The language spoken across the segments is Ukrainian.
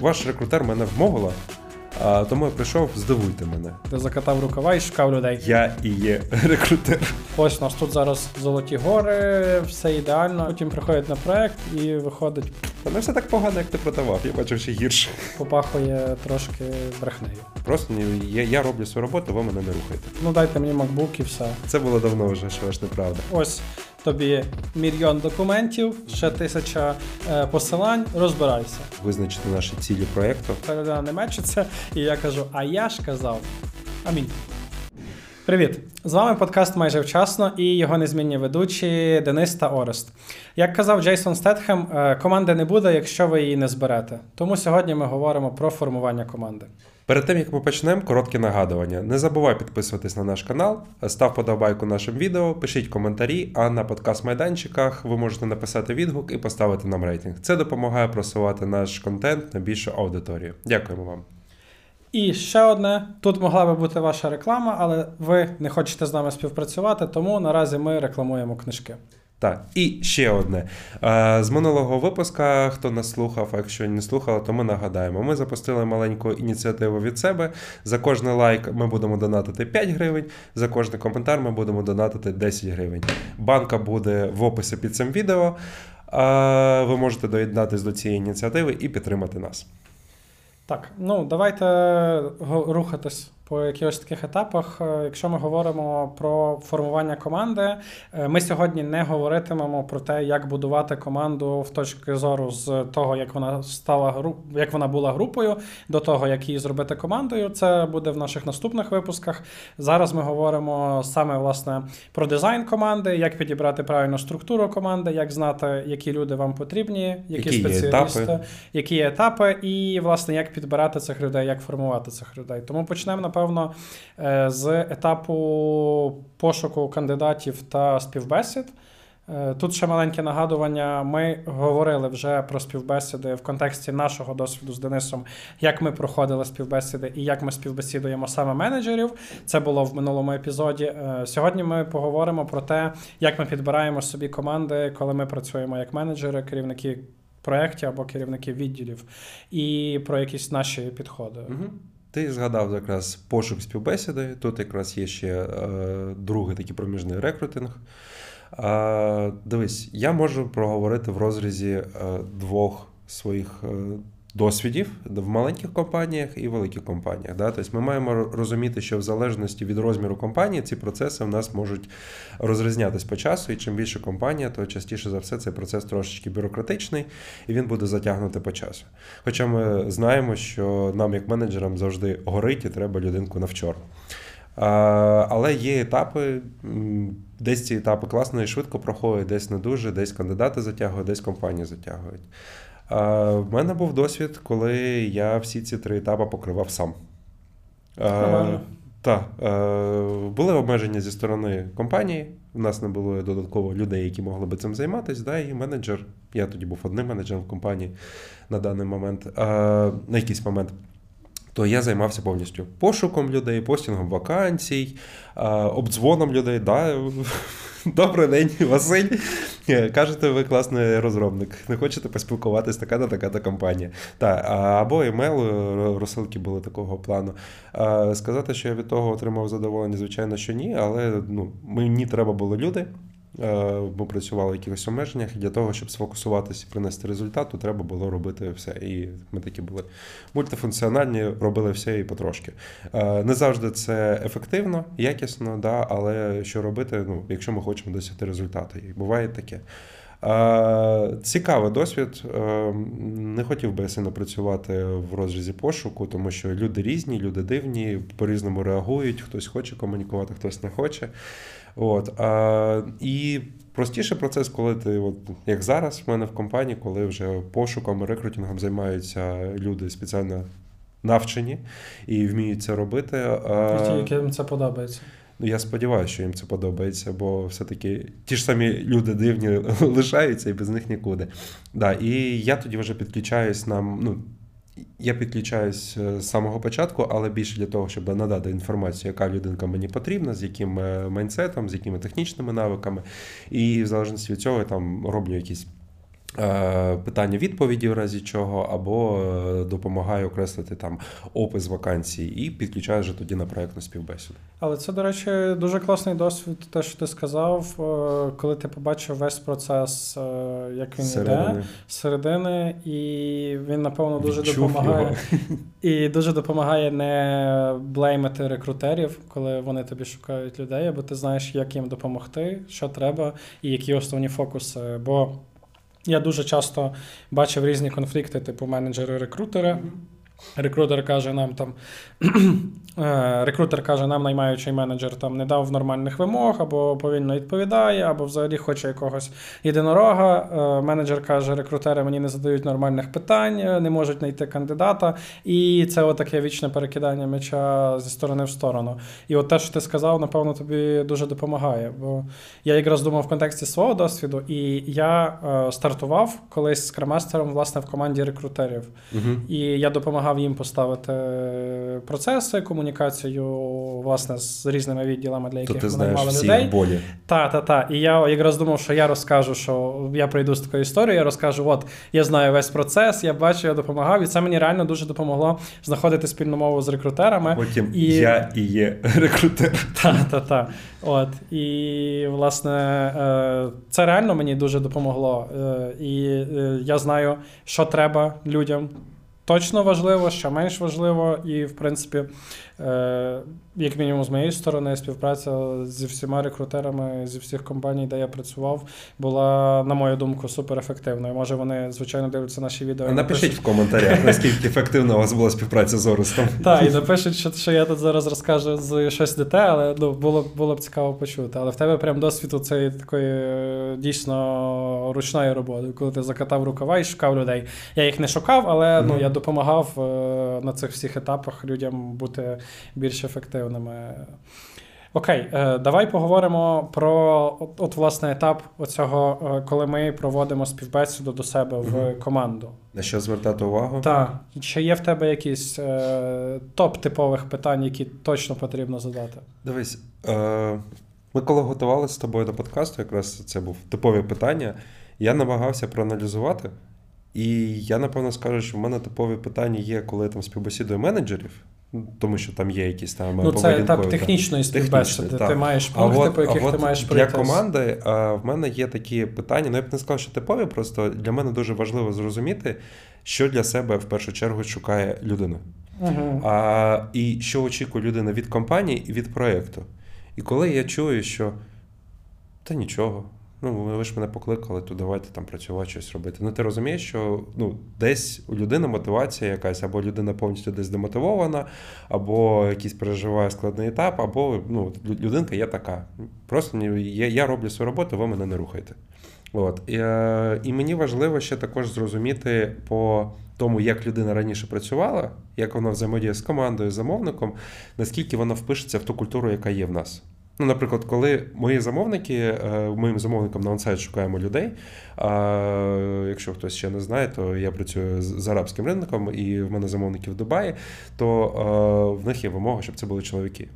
Ваш рекрутер мене вмовила, а, тому я прийшов, здивуйте мене. Ти закатав рукава і шукав людей. Я і є рекрутер. Ось у нас тут зараз золоті гори, все ідеально. Потім приходять на проект і виходить, Та не все так погано, як ти продавав. Я бачив ще гірше. попахує трошки брехнею. Просто ні, я, я роблю свою роботу, ви мене не рухаєте. Ну дайте мені MacBook і все. Це було давно вже, що ж неправда. Ось тобі мільйон документів, ще тисяча е, посилань, розбирайся. Визначити наші цілі проєкту. Людина не мечиться, і я кажу: а я ж казав. Амінь. Привіт! З вами подкаст майже вчасно і його незмінні ведучі Денис та Орест. Як казав Джейсон Стетхем, е, команди не буде, якщо ви її не зберете. Тому сьогодні ми говоримо про формування команди. Перед тим як ми почнемо, коротке нагадування. Не забувай підписуватись на наш канал, став подобайку нашим відео, пишіть коментарі. А на подкаст-майданчиках ви можете написати відгук і поставити нам рейтинг. Це допомагає просувати наш контент на більшу аудиторію. Дякуємо вам. І ще одне: тут могла би бути ваша реклама, але ви не хочете з нами співпрацювати, тому наразі ми рекламуємо книжки. Так, і ще одне. Е, З минулого випуска, хто нас слухав, а якщо не слухав, то ми нагадаємо. Ми запустили маленьку ініціативу від себе. За кожний лайк ми будемо донатити 5 гривень, за кожний коментар ми будемо донатити 10 гривень. Банка буде в описі під цим відео. Е, Ви можете доєднатися до цієї ініціативи і підтримати нас. Так, ну давайте рухатись по якихось таких етапах. Е, Якщо ми говоримо про формування команди, е, ми сьогодні не говоритимемо про те, як будувати команду в точки зору з того, як вона стала як вона була групою, до того, як її зробити командою. Це буде в наших наступних випусках. Зараз ми говоримо саме власне про дизайн команди, як підібрати правильну структуру команди, як знати, які люди вам потрібні, які, Які спеціалісти етапи. які є етапи, і власне як підбирати цих людей, як формувати цих людей. Тому почнемо, напевно, е, з етапу пошуку кандидатів та співбесід. Е, Тут ще маленьке нагадування. Ми говорили вже про співбесіди в контексті нашого досвіду з Денисом, як ми проходили співбесіди і як ми співбесідуємо саме менеджерів. Це було в минулому епізоді. Е, Сьогодні ми поговоримо про те, як ми підбираємо собі команди, коли ми працюємо як менеджери, керівники проєктів або керівники відділів, і про якісь наші підходи. Угу. Ти згадав якраз пошук співбесіди. Тут якраз є ще е, другий такий проміжний рекрутинг. Е, дивись, я можу проговорити в розрізі е, двох своїх е, досвідів в маленьких компаніях і великих компаніях. Да? Тобто ми маємо розуміти, що в залежності від розміру компанії ці процеси в нас можуть розрізнятись по часу, і чим більше компанія, то частіше за все цей процес трошечки бюрократичний і він буде затягнути по часу. Хоча ми знаємо, що нам, як менеджерам, завжди горить і треба людинку на. Але є етапи, десь ці етапи класно і швидко проходять, десь не дуже, десь кандидати затягують, десь компанії затягують. В мене був досвід, коли я всі ці три етапи покривав сам. Нормально. Так, е, були обмеження зі сторони компанії. У нас не було додатково людей, які могли би цим займатися. Да, і менеджер. Я тоді був одним менеджером в компанії на даний момент, е, на якийсь момент. То я займався повністю пошуком людей, постінгом вакансій, обдзвоном людей. Да, Добрий день, Василь. Е, Кажете, ви класний розробник. Не хочете поспілкуватися, така та така та компанія. Та, або емейл, е, розсилки були такого плану. Е, Сказати, що я від того отримав задоволення, звичайно, що ні, але ну, мені треба були люди. Е, Ми працювали в якихось обмеженнях, і для того, щоб сфокусуватися і принести результат, то треба було робити все. І ми такі були мультифункціональні, робили все і потрошки. Е, Не завжди це ефективно, якісно, да, але що робити, ну, якщо ми хочемо досягти результату. І буває таке. Е, Цікавий досвід. Е, Не хотів би я сильно працювати в розрізі пошуку, тому що люди різні, люди дивні, по-різному реагують, хтось хоче комунікувати, хтось не хоче. От, а, І простіший процес, коли ти, от, як зараз в мене в компанії, коли вже пошуком рекрутингом займаються люди спеціально навчені і вміють це робити. а, яким це подобається. Ну, я сподіваюся, що їм це подобається, бо все-таки ті ж самі люди дивні лишаються і без них нікуди. Да, і я тоді вже підключаюсь нам. Ну, я підключаюсь е, з самого початку, але більше для того, щоб надати інформацію, яка людинка мені потрібна, з яким е, майнсетом, з якими технічними навиками. І в залежності від цього я там роблю якісь питання відповіді в разі чого, або е, допомагаю окреслити там опис вакансії і підключаю вже тоді на проєктну співбесіду. Але це, до речі, дуже класний досвід, те, що ти сказав, е, коли ти побачив весь процес, е, як він Зсередини. йде середини, і він, напевно, дуже Відчув допомагає. його. І дуже допомагає не блеймити рекрутерів, коли вони тобі шукають людей, бо ти знаєш, як їм допомогти, що треба, і які основні фокуси. Бо я дуже часто бачив різні конфлікти, типу менеджери-рекрутери. Рекрутер каже нам там. Е, Рекрутер каже, нам наймаючий менеджер там не дав нормальних вимог, або повільно відповідає, або взагалі хоче якогось єдинорога. Е, Менеджер каже, рекрутери мені не задають нормальних питань, е, не можуть знайти кандидата. І це отаке вічне перекидання м'яча зі сторони в сторону. І от те, що ти сказав, напевно, тобі дуже допомагає. Бо я якраз думав в контексті свого досвіду, і я стартував колись з кремастером, власне, в команді рекрутерів. Мгм. І я допомагав їм поставити процеси, комунікацію, власне, з різними відділами, для яких ми наймали людей. болі. Та, та, та. І я якраз думав, що я розкажу, що я прийду з такою історією, я розкажу, от я знаю весь процес, я бачу, я допомагав, і це мені реально дуже допомогло знаходити спільну мову з рекрутерами. Потім І- я і є рекрутер. Та, та, та. От. І, власне, е, це реально мені дуже допомогло. Е, І е, я знаю, що треба людям. Точно важливо, що менш важливо, і, в принципі, як мінімум, з моєї сторони, співпраця зі всіма рекрутерами зі всіх компаній, де я працював, була, на мою думку, супер ефективною. Може, вони, звичайно, дивляться наші відео. і Напишіть в коментарях, наскільки ефективна у вас була співпраця з Орестом. так, і напишуть, що, що я тут зараз розкажу з щось не те, але ну, було, було б цікаво почути. Але в тебе прям досвід у цієї такої е, дійсно ручної роботи, коли ти закатав рукава і шукав людей. Я їх не шукав, але ну, я допомагав е, на цих всіх етапах людям бути більш ефективними. Окей, е, давай поговоримо про от, от власне етап оцього, е, коли ми проводимо співбесіду до себе в команду. На що звертати увагу? Так. Чи є в тебе якісь е, топ типових питань, які точно потрібно задати? Дивись, е, ми коли готувалися з тобою до подкасту, якраз це був типові питання. Я намагався проаналізувати, і я напевно скажу, що в мене типові питання є, коли я там співбесідую менеджерів, тому що там є якісь там Ну, це етап технічної співбесіди. Ти так. маєш А от, по яких а ти от маєш для пройти. команди а, в мене є такі питання. Ну я б не сказав, що типові, просто для мене дуже важливо зрозуміти, що для себе в першу чергу шукає людина. Угу. А, і що очікує людина від компанії і від проєкту. І коли я чую, що та нічого, ну ви ж мене покликали, то давайте там працювати, щось робити. Ну ти розумієш, що ну, десь у людини мотивація якась, або людина повністю десь демотивована, або якийсь переживає складний етап, або ну, людинка є така. Просто я, я роблю свою роботу, ви мене не рухайте. От. І, е, і мені важливо ще також зрозуміти по тому, як людина раніше працювала, як вона взаємодіє з командою, з замовником, наскільки вона впишеться в ту культуру, яка є в нас. Ну, наприклад, коли мої замовники, е, моїм замовникам на онсайт шукаємо людей. Якщо хтось ще не знає, то я працюю з з арабським ринком, і в мене замовники в Дубаї, то е, в них є вимога, щоб це були чоловіки.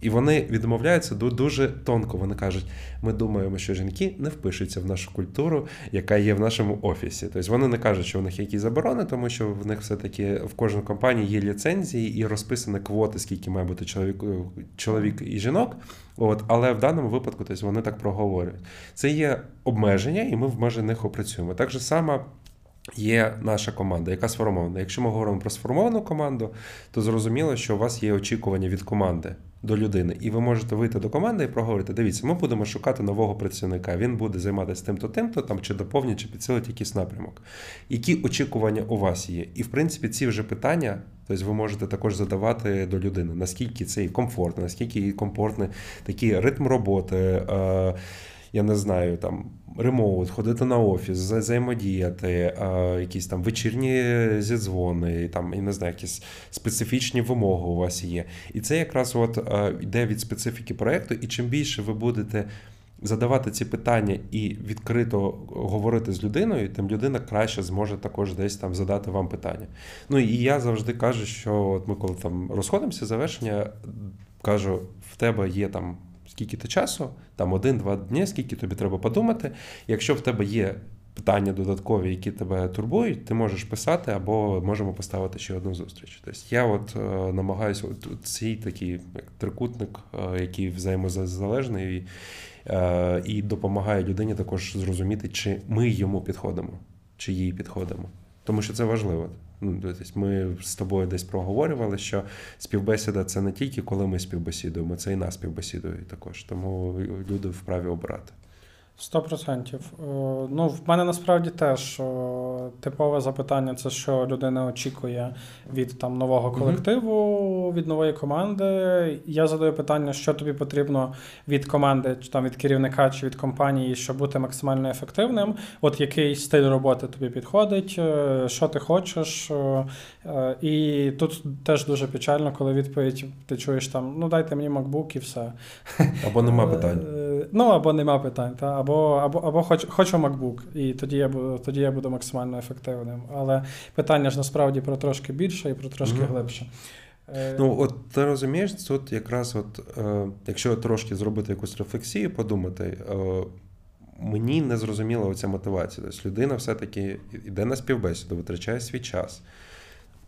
І вони відмовляються ду- дуже тонко. Вони кажуть: ми думаємо, що жінки не впишуться в нашу культуру, яка є в нашому офісі. Тобто вони не кажуть, що в них якісь заборони, тому що в них все-таки в кожній компанії є ліцензії і розписані квоти, скільки має бути чоловік, чоловік і жінок. От, але в даному випадку тобто, вони так проговорюють. Це є обмеження, і ми в межі них опрацюємо. Так же само є наша команда, яка сформована. Якщо ми говоримо про сформовану команду, то зрозуміло, що у вас є очікування від команди до людини, і ви можете вийти до команди і проговорити: дивіться, ми будемо шукати нового працівника. Він буде займатися тим-то, тим-то, там чи доповнить, чи підсилить якийсь напрямок. Які очікування у вас є? І в принципі, ці вже питання. Тобто ви можете також задавати до людини, наскільки це їй комфортно, наскільки їй комфортний такий ритм роботи, е, я не знаю, там ремоут, ходити на офіс, взаємодіяти, якісь там вечірні зідзвони, там, я не знаю, якісь специфічні вимоги у вас є. І це якраз от е, йде від специфіки проєкту, і чим більше ви будете. Задавати ці питання і відкрито говорити з людиною, тим людина краще зможе також десь там задати вам питання. Ну і я завжди кажу, що от ми коли там розходимося, завершення, кажу, в тебе є там скільки то часу, там один-два дні, скільки тобі треба подумати. Якщо в тебе є питання додаткові, які тебе турбують, ти можеш писати або можемо поставити ще одну зустріч. Тобто я от е, намагаюся от, цей такий трикутник, е, який взаємозалежний е, і допомагає людині також зрозуміти, чи ми йому підходимо, чи їй підходимо. Тому що це важливо. Ну, тобто Ми з тобою десь проговорювали, що співбесіда це не тільки коли ми співбесідуємо, це і нас співбесідує також. Тому люди вправі обирати. Сто процентів. Е, Ну, в мене насправді теж типове запитання це що людина очікує від там нового колективу, від нової команди. Я задаю питання, що тобі потрібно від команди, чи там від керівника чи від компанії, щоб бути максимально ефективним. От який стиль роботи тобі підходить, е, що ти хочеш. е, е, І тут теж дуже печально, коли відповідь ти чуєш там: ну дайте мені MacBook і все. Або нема Е, питань. Ну, або нема питань, та? або, або, або хоч, хочу MacBook, і тоді я, буду, тоді я буду максимально ефективним. Але питання ж насправді про трошки більше і про трошки Мгм. глибше. Е, Ну, от ти розумієш, тут якраз, от, е, якщо трошки зробити якусь рефлексію, подумати, е, мені не зрозуміла оця мотивація. Тобто людина все-таки йде на співбесіду, витрачає свій час.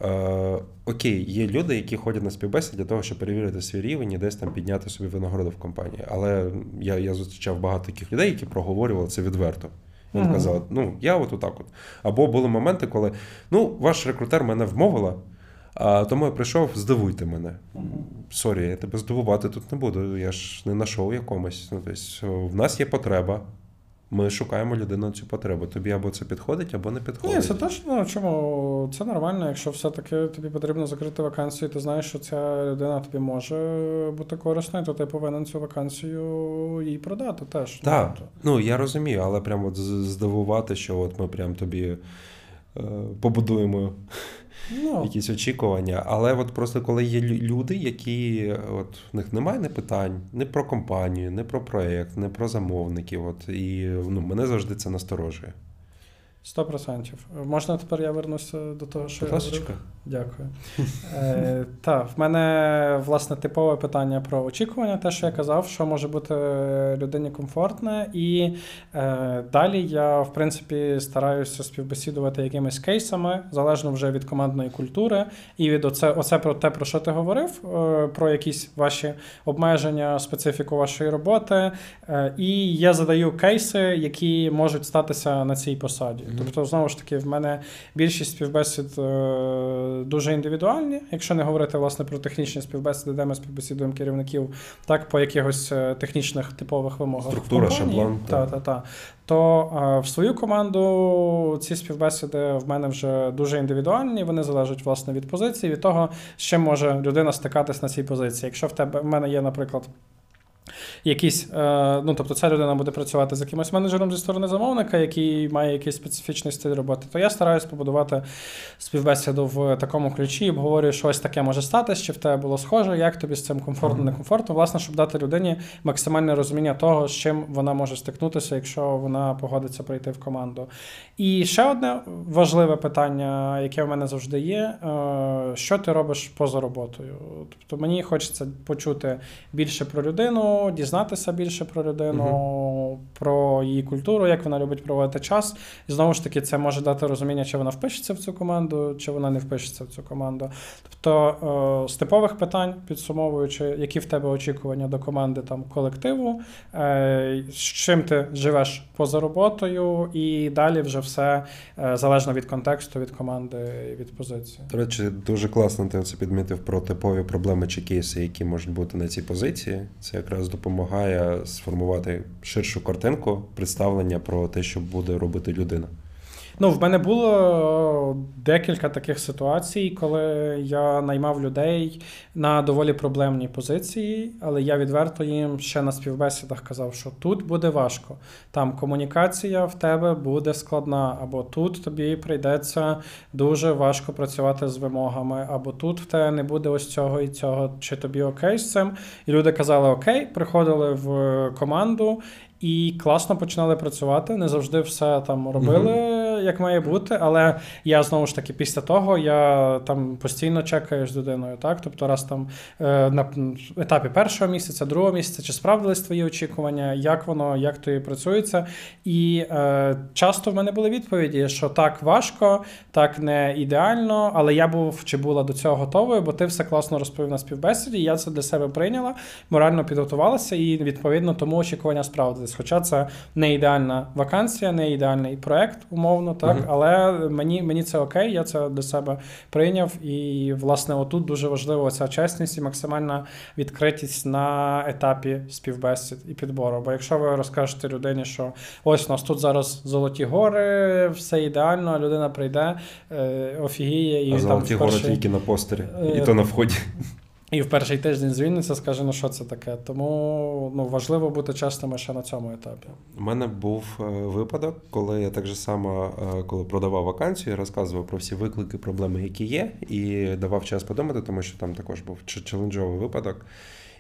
Е, окей, є люди, які ходять на співбесіду для того, щоб перевірити свій рівень і десь там підняти собі винагороду в компанії. Але я, я зустрічав багато таких людей, які проговорювали це відверто. Він Мгм. казав, ну я от отак от. Або були моменти, коли ну, ваш рекрутер мене вмовила, а тому я прийшов, здивуйте мене. Sorry, я тебе здивувати тут не буду. Я ж не на шоу якомусь. Ну, тобто, в нас є потреба. Ми шукаємо людину цю потребу. Тобі або це підходить, або не підходить. Ні, це точно. Ну, чому це нормально, якщо все-таки тобі потрібно закрити вакансію, ти знаєш, що ця людина тобі може бути корисною, то ти повинен цю вакансію їй продати теж. Так, Ну, ну я розумію, але прямо от здивувати, що от ми прям тобі побудуємо no. якісь очікування. Але от просто коли є люди, які е, от в них немає не питань не про компанію, не про проект, не про замовників. От і ну мене завжди це насторожує. Сто процентів. Можна тепер я вернуся до того, що Будь я говорив? Дякую. Е, так, в мене власне типове питання про очікування, те, що я казав, що може бути людині комфортне. І е, далі я, в принципі, стараюся співбесідувати якимись кейсами, залежно вже від командної культури, і від оце, оце про те, про що ти говорив, е, про якісь ваші обмеження, специфіку вашої роботи. Е, і я задаю кейси, які можуть статися на цій посаді. Мгм. Тобто, знову ж таки, в мене більшість співбесід е, дуже індивідуальні, якщо не говорити власне про технічні співбесіди, де ми співбесідуємо керівників, так по якихось е, технічних типових вимогах. Структура, компанії. шаблон, Та, та, та. То е, в свою команду ці співбесіди в мене вже дуже індивідуальні. Вони залежать власне від позиції, від того, з чим може людина стикатись на цій позиції. Якщо в тебе в мене є, наприклад. Якісь, е, ну тобто, ця людина буде працювати з якимось менеджером зі сторони замовника, який має якийсь специфічний стиль роботи, то я стараюсь побудувати співбесіду в такому ключі, і обговорюю, що ось таке може статись, чи в тебе було схоже, як тобі з цим комфортно, некомфортно, власне, щоб дати людині максимальне розуміння того, з чим вона може стикнутися, якщо вона погодиться прийти в команду. І ще одне важливе питання, яке в мене завжди є: е, що ти робиш поза роботою? Тобто мені хочеться почути більше про людину, дізнатися більше про людину, про її культуру, як вона любить проводити час. І знову ж таки, це може дати розуміння, чи вона впишеться в цю команду, чи вона не впишеться в цю команду. Тобто, е, з типових питань, підсумовуючи, які в тебе очікування до команди там колективу, е, з чим ти живеш поза роботою, і далі вже все е, залежно від контексту, від команди і від позиції. До речі, дуже класно ти це підмітив про типові проблеми чи кейси, які можуть бути на цій позиції. Це якраз допомагає сформувати ширшу картинку, представлення про те, що буде робити людина. Ну, в мене було декілька таких ситуацій, коли я наймав людей на доволі проблемні позиції, але я відверто їм ще на співбесідах казав, що тут буде важко. Там комунікація в тебе буде складна, або тут тобі прийдеться дуже важко працювати з вимогами, або тут в тебе не буде ось цього і цього, чи тобі окей з цим. І люди казали окей, приходили в команду. І класно починали працювати, не завжди все там робили як має бути, але я знову ж таки після того я там постійно чекаю з людиною. Так, тобто, раз там е, на етапі першого місяця, другого місяця, чи справдились твої очікування, як воно, як тобі працюється. І е, часто в мене були відповіді, що так важко, так не ідеально, але я був чи була до цього готовою, бо ти все класно розповів на співбесіді. Я це для себе прийняла, морально підготувалася і відповідно тому очікування справдились. Хоча це не ідеальна вакансія, не ідеальний проект, умовно, так, Мгм. але мені, мені це окей, я це для себе прийняв. І, власне, отут дуже важлива ця чесність і максимальна відкритість на етапі співбесід і підбору. Бо якщо ви розкажете людині, що ось у нас тут зараз золоті гори, все ідеально, людина прийде, е, офігіє і а там золоті в гори тільки на постері, Е, і то на вході. І в перший тиждень звільниться, скаже, ну що це таке. Тому ну, важливо бути чесними ще на цьому етапі. У мене був е, випадок, коли я так же само, е, коли продавав вакансію, розказував про всі виклики, проблеми, які є, і давав час подумати, тому що там також був челенджовий випадок.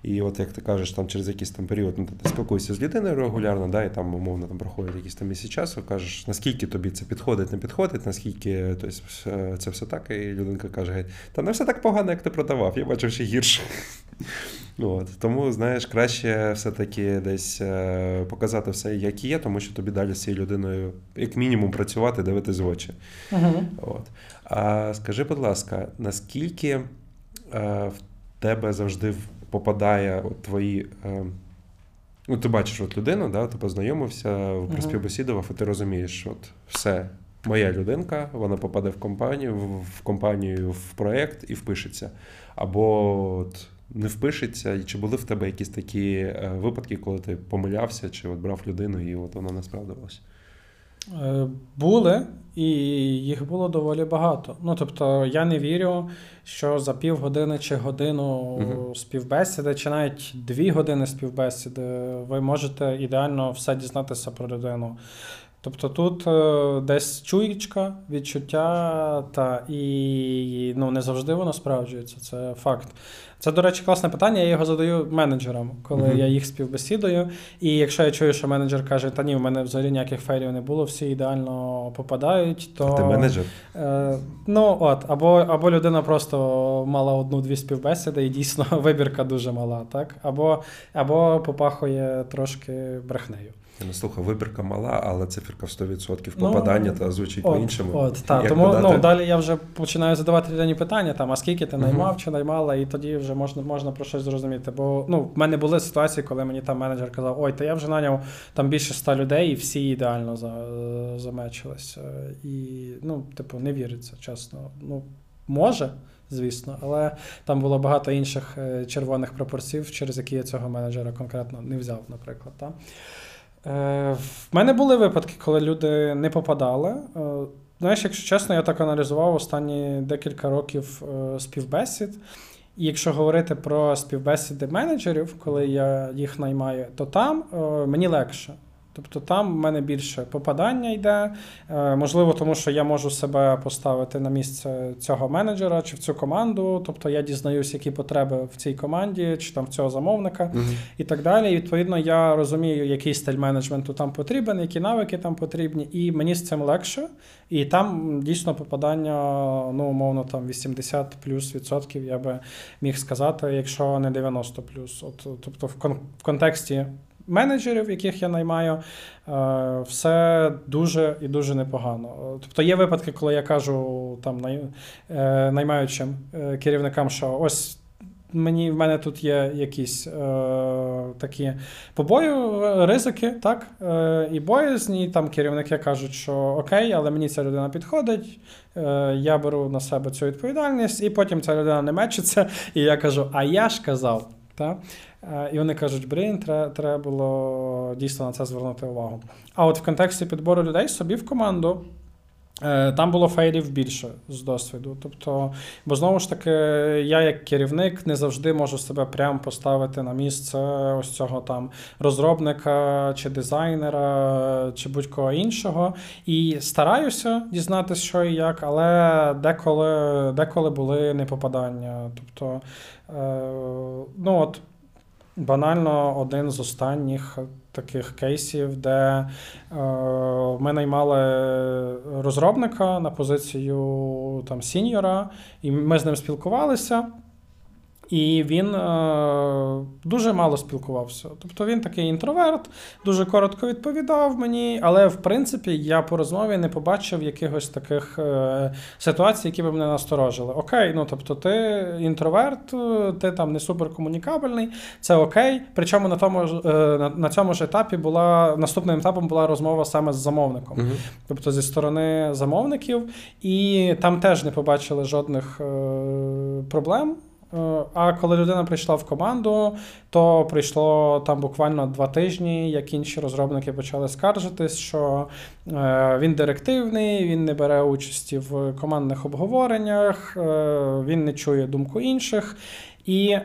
І от як ти кажеш, там через якийсь там період ну, ти спілкуєшся з людиною регулярно, да, і там умовно там проходить якісь там місяць часу, кажеш, наскільки тобі це підходить, не підходить, наскільки тобто, це все так, і людинка каже, геть, та не все так погано, як ти продавав, я бачив ще гірше. От. Тому, знаєш, краще все-таки десь е, показати все, як є, тому що тобі далі з цією людиною, як мінімум, працювати, дивитись в очі. Угу. От. А скажи, будь ласка, наскільки е, в тебе завжди попадає от твої. Е, ну, ти бачиш от людину, да, ти познайомився, Мгм. приспівбесідував, і ти розумієш, от все, моя людинка, вона попаде в компанію, в, в компанію, в проєкт і впишеться. Або от, не впишеться, і чи були в тебе якісь такі е, випадки, коли ти помилявся, чи от брав людину, і от вона не справдилася? Е, Були, і їх було доволі багато. Ну, тобто, я не вірю, що за півгодини чи годину Мгм. співбесіди, чи навіть дві години співбесіди, ви можете ідеально все дізнатися про людину. Тобто тут е, десь чуєчка, відчуття, та і ну, не завжди воно справджується, це факт. Це, до речі, класне питання. Я його задаю менеджерам, коли Мгм. я їх співбесідую. І якщо я чую, що менеджер каже, та ні, в мене взагалі ніяких фейлів не було, всі ідеально попадають, то Ти менеджер? Е, ну от, або, або людина просто мала одну-дві співбесіди, і дійсно вибірка дуже мала, так? Або, або попахує трошки брехнею. Ну, слухай, вибірка мала, але циферка в 100% Ну, попадання та звучить От, по-іншому. от, так. Тому подати? ну, далі я вже починаю задавати людині питання, там, а скільки ти наймав чи наймала, і тоді вже можна, можна про щось зрозуміти. Бо ну, в мене були ситуації, коли мені там менеджер казав, ой, та я вже наняв там більше ста людей, і всі ідеально за, замечились. Е, І, ну, типу, не віриться, чесно. Ну, може. Звісно, але там було багато інших е, червоних пропорцій, через які я цього менеджера конкретно не взяв, наприклад. Та? Е, в мене були випадки, коли люди не попадали. Е, знаєш, якщо чесно, я так аналізував останні декілька років співбесід. І якщо говорити про співбесіди менеджерів, коли я їх наймаю, то там о, мені легше. Тобто там в мене більше попадання йде. Е, можливо, тому що я можу себе поставити на місце цього менеджера чи в цю команду. Тобто я дізнаюсь, які потреби в цій команді, чи там в цього замовника Мгм. і так далі. І, відповідно, я розумію, який стиль менеджменту там потрібен, які навики там потрібні, і мені з цим легше. І там дійсно попадання, ну, умовно, там 80 плюс відсотків, я би міг сказати, якщо не 90 плюс. От, тобто, в контексті. Менеджерів, яких я наймаю, е, все дуже і дуже непогано. Е, Тобто є випадки, коли я кажу там е, наймаючим керівникам, що ось мені в мене тут є якісь е, такі побою, ризики, так, е, і боязні. Там керівники кажуть, що окей, але мені ця людина підходить, е, я беру на себе цю відповідальність, і потім ця людина не мечиться, і я кажу, а я ж казав. Так? Е, І вони кажуть, блін, треба, було дійсно на це звернути увагу. А от в контексті підбору людей собі в команду. е, Там було фейлів більше з досвіду. Тобто, бо знову ж таки, я як керівник не завжди можу себе прямо поставити на місце ось цього там розробника чи дизайнера, чи будь-кого іншого. І стараюся дізнатися, що і як, але деколи, деколи були непопадання. Тобто, е, ну от. Банально один з останніх таких кейсів, де е, ми наймали розробника на позицію там сіньора, і ми з ним спілкувалися. І він е, дуже мало спілкувався. Тобто він такий інтроверт, дуже коротко відповідав мені, але в принципі я по розмові не побачив якихось таких е, ситуацій, які б мене насторожили. Окей, ну тобто, ти інтроверт, ти там не суперкомунікабельний, це окей. Причому на тому е, на, на цьому ж етапі була наступним етапом була розмова саме з замовником, Угу. тобто зі сторони замовників, і там теж не побачили жодних е, проблем. А коли людина прийшла в команду, то прийшло там буквально два тижні, як інші розробники почали скаржитись, що е, він директивний, він не бере участі в командних обговореннях, е, він не чує думку інших. І е,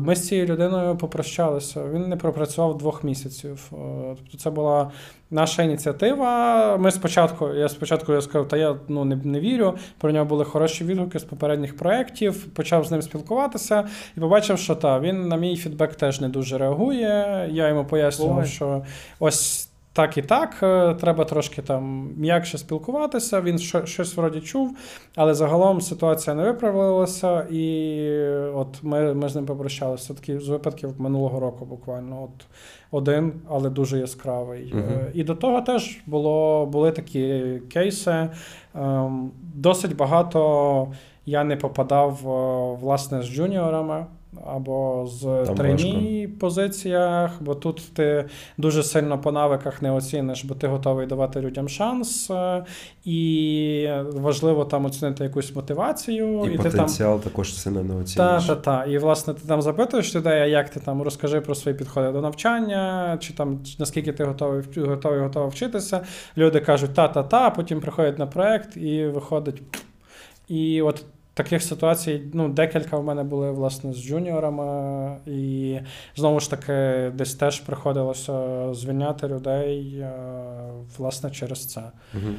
ми з цією людиною попрощалися. Він не пропрацював двох місяців. Е, тобто, це була наша ініціатива. Ми спочатку, я спочатку я сказав, та я ну не, не вірю. Про нього були хороші відгуки з попередніх проєктів. Почав з ним спілкуватися і побачив, що та він на мій фідбек теж не дуже реагує. Я йому пояснював, що ось. Так і так, е, треба трошки там м'якше спілкуватися. Він що- щось вроді чув, але загалом ситуація не виправилася, і от ми, ми з ним попрощалися. Такі з випадків минулого року буквально. От один, але дуже яскравий. Е, І до того теж було, були такі кейси. Ем, Досить багато я не попадав е, власне з джуніорами. Або з трейні позиціях, бо тут ти дуже сильно по навиках не оціниш, бо ти готовий давати людям шанс, е, і важливо там оцінити якусь мотивацію. І, ти там також сильно не та, оцінюєш. та, та. І власне ти там запитуєш людей, як ти там розкажи про свої підходи до навчання, чи там наскільки ти готовий вч- готовий вчитися. Люди кажуть та, та, та, а потім приходять на проект і виходить. І от таких ситуацій, ну, декілька в мене були власне з джуніорами, і знову ж таки, десь теж приходилося звільняти людей е, власне через це. Угу.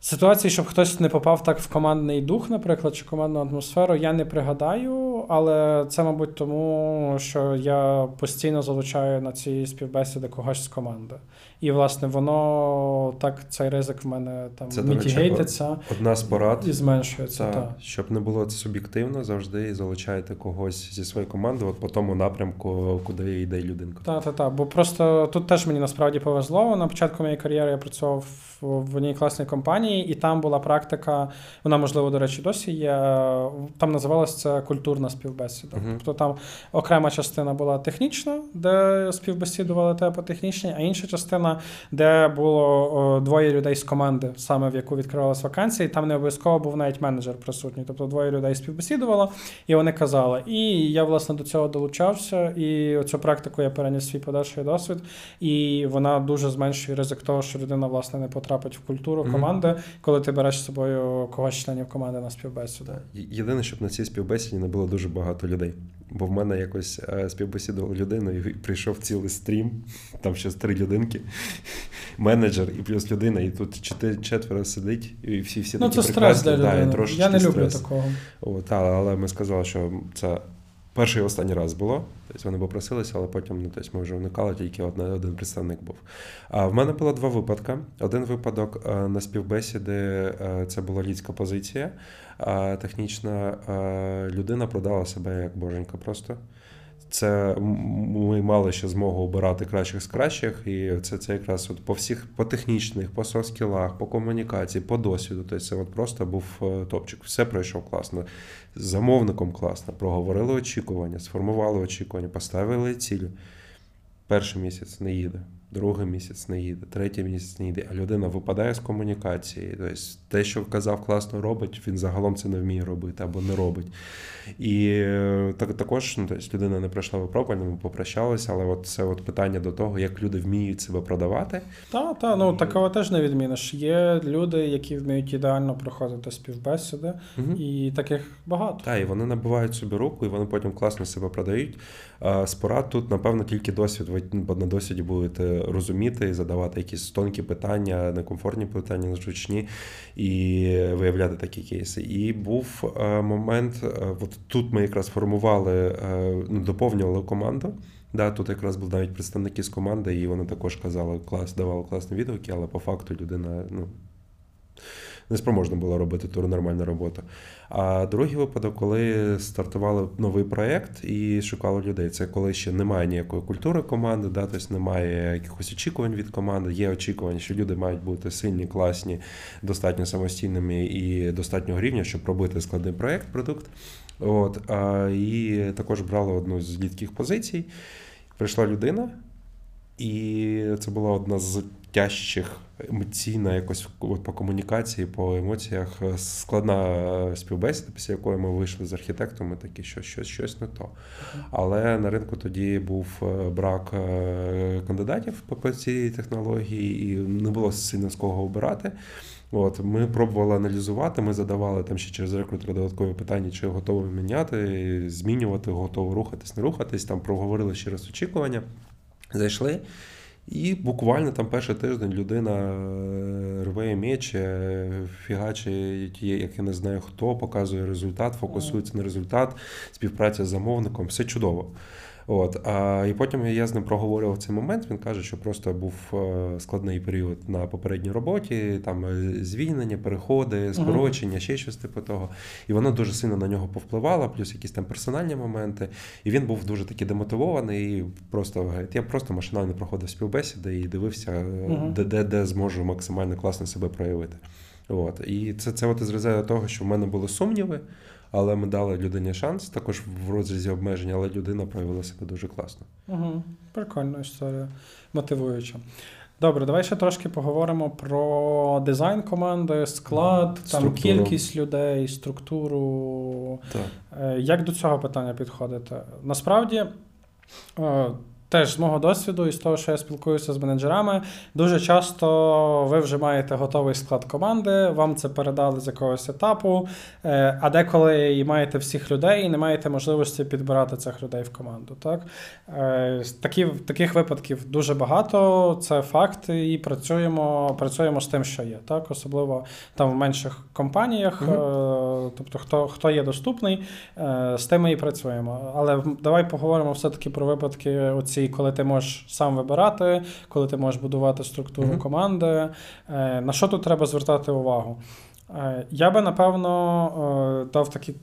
Ситуації, щоб хтось не попав так в командний дух, наприклад, чи командну атмосферу, я не пригадаю, але це, мабуть, тому, що я постійно залучаю на ці співбесіди когось з команди. І, власне, воно так, цей ризик в мене там Це, мітігейтиться Одна з порад. і зменшується. Та, Та. щоб не було це суб'єктивно, завжди залучайте когось зі своєї команди, от по тому напрямку, куди йде людинка. Та, та, та. Бо просто тут теж мені насправді повезло. На початку моєї кар'єри я працював в, в одній класній компанії, і там була практика, вона, можливо, до речі, досі є. Там називалася це культурна співбесіда. Мгм. Тобто там окрема частина була технічна, де співбесідували те по технічній, а інша частина, де було о, двоє людей з команди, саме в яку відкривалась вакансія, і там не обов'язково був навіть менеджер присутній. Тобто двоє людей співбесідувало, і вони казали. І я, власне, до цього долучався, і цю практику я переніс свій подальший досвід, і вона дуже зменшує ризик того, що людина, власне, не потрапить в культуру команди, коли ти береш з собою когось членів команди на співбесіду. Єдине, щоб на цій співбесіді не було дуже багато людей. Бо в мене якось е, співбесідувала людина, і прийшов цілий стрім, там ще три людинки, менеджер і плюс людина, і тут чотири, четверо сидить, і всі всі Ну, такі це стрес для да, людини. я не люблю стрес. такого. О, та, але ми сказали, що це перший і останній раз було. Тобто вони попросилися, але потім ну, тобто ми вже уникали, тільки одне, один представник був. А в мене було два випадки. Один випадок е, на співбесіди е, це була лідська позиція. Технічна е, людина продала себе як боженька просто. Це ми мали ще змогу обирати кращих з кращих, і це, це якраз от по всіх по технічних, по софт-скілах, по комунікації, по досвіду. Тобто це от просто був е, топчик. Все пройшов класно. З замовником класно. Проговорили очікування, сформували очікування, поставили цілі. Перший місяць не їде, другий місяць не їде, третій місяць не їде, а людина випадає з комунікації. Тобто те, що казав, класно робить, він загалом це не вміє робити або не робить. І е, так, також ну, тобто, людина не пройшла випробування, ми попрощалися, але от це от питання до того, як люди вміють себе продавати. Так, так, ну такого теж не відміниш. Є люди, які вміють ідеально проходити співбесіди, Угу. і таких багато. Так, і вони набивають собі руку, і вони потім класно себе продають. А з тут, напевно, тільки досвід. Ви на досвіді будете розуміти і задавати якісь тонкі питання, некомфортні питання, незручні, і виявляти такі кейси. І був е, момент, е, от тут ми якраз формували, е, ну, доповнювали команду. Да, Тут якраз були навіть представники з команди, і вони також казали, клас, давали класні відгуки, але по факту людина ну, не спроможна була робити ту нормальну роботу. А другий випадок, коли стартували новий проєкт і шукали людей. Це коли ще немає ніякої культури команди, да, тобто немає якихось очікувань від команди. Є очікування, що люди мають бути сильні, класні, достатньо самостійними і достатнього рівня, щоб робити складний проєкт, продукт. От, а, І також брали одну з рідких позицій. Прийшла людина, і це була одна з тяжчих емоційна, якось от по комунікації, по емоціях складна співбесіда, після якої ми вийшли з архітектом, ми такі, що щось щось не то. Але на ринку тоді був е, брак е, кандидатів по цій технології, і не було сильно з кого обирати. От Ми пробували аналізувати, ми задавали там ще через рекрутера додаткові питання, чи готові міняти, змінювати, готові рухатись, не рухатись. Там проговорили ще раз очікування. Зайшли. І буквально там перший тиждень людина е, рве меч, фігачить, як я не знаю хто, показує результат, фокусується на результат, співпраця з замовником, все чудово. От, а, І потім я з ним проговорював цей момент. Він каже, що просто був е, складний період на попередній роботі, там е, звільнення, переходи, скорочення, uh-huh. ще щось типу того. І воно дуже сильно на нього повпливало, плюс якісь там персональні моменти. І він був дуже таки демотивований. І просто я просто машинально проходив співбесіди і дивився, uh-huh. де, де де зможу максимально класно себе проявити. От. І це це от із резерву того, що в мене були сумніви але ми дали людині шанс також в розрізі обмежень, але людина проявила себе дуже класно. Угу. Прикольна історія, мотивуюча. Добре, давай ще трошки поговоримо про дизайн команди, склад, Структуру. там кількість людей, структуру. Так. Е, як до цього питання підходити? Насправді. Теж з мого досвіду і з того, що я спілкуюся з менеджерами, дуже часто ви вже маєте готовий склад команди, вам це передали з якогось етапу, е, а деколи і маєте всіх людей і не маєте можливості підбирати цих людей в команду. Так? Е, такі, Таких випадків дуже багато, це факт, і працюємо працюємо з тим, що є. Так? Особливо там в менших компаніях, угу. тобто хто хто є доступний, з тими і працюємо. Але давай поговоримо все-таки про випадки. оці позиції, коли ти можеш сам вибирати, коли ти можеш будувати структуру mm-hmm. команди. Е, на що тут треба звертати увагу? Е, я би напевно е, дав такі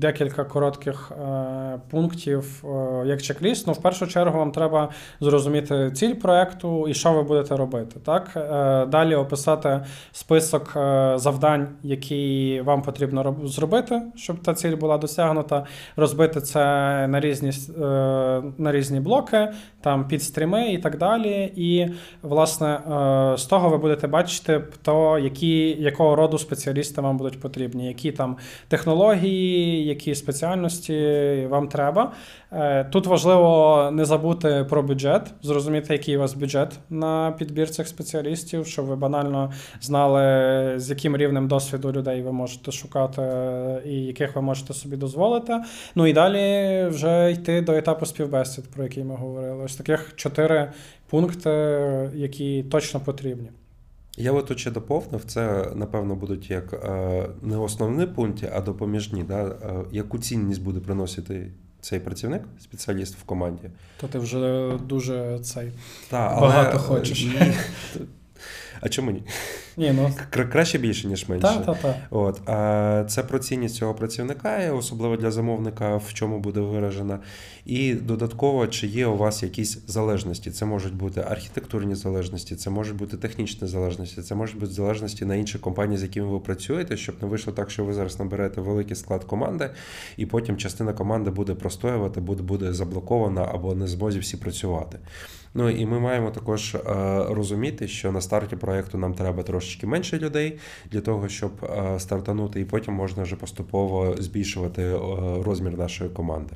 декілька коротких е, пунктів е, як чек-ліст. Ну, в першу чергу, вам треба зрозуміти ціль проекту і що ви будете робити. Так? Е, далі описати список завдань, які вам потрібно зробити, щоб та ціль була досягнута, розбити це на різні на різні блоки, там підстріми і так далі. І, власне, з того ви будете бачити, то які, якого роду спеціалісти вам будуть потрібні, які там технології які спеціальності вам треба. Е, тут важливо не забути про бюджет, зрозуміти, який у вас бюджет на підбір цих спеціалістів, щоб ви банально знали, з яким рівнем досвіду людей ви можете шукати і яких ви можете собі дозволити. Ну і далі вже йти до етапу співбесід, про який ми говорили. Ось таких чотири пункти, які точно потрібні. Я от тут ще доповнив, це, напевно, будуть як е, не основні пункти, а допоміжні. Да? Е, яку цінність буде приносити цей працівник, спеціаліст в команді? То ти вже дуже цей Та, багато але, хочеш. А чому ні? Ні, ну... Краще більше, ніж менше. Та, та, та. От. А Це про цінність цього працівника, особливо для замовника, в чому буде виражена. І додатково, чи є у вас якісь залежності. Це можуть бути архітектурні залежності, це можуть бути технічні залежності, це можуть бути залежності на інші компанії, з якими ви працюєте, щоб не вийшло так, що ви зараз наберете великий склад команди, і потім частина команди буде простоювати, буде, буде заблокована або не змозі всі працювати. Ну і ми маємо також е, розуміти, що на старті проєкту нам треба трошечки менше людей для того, щоб е, стартанути, і потім можна вже поступово збільшувати е, розмір нашої команди.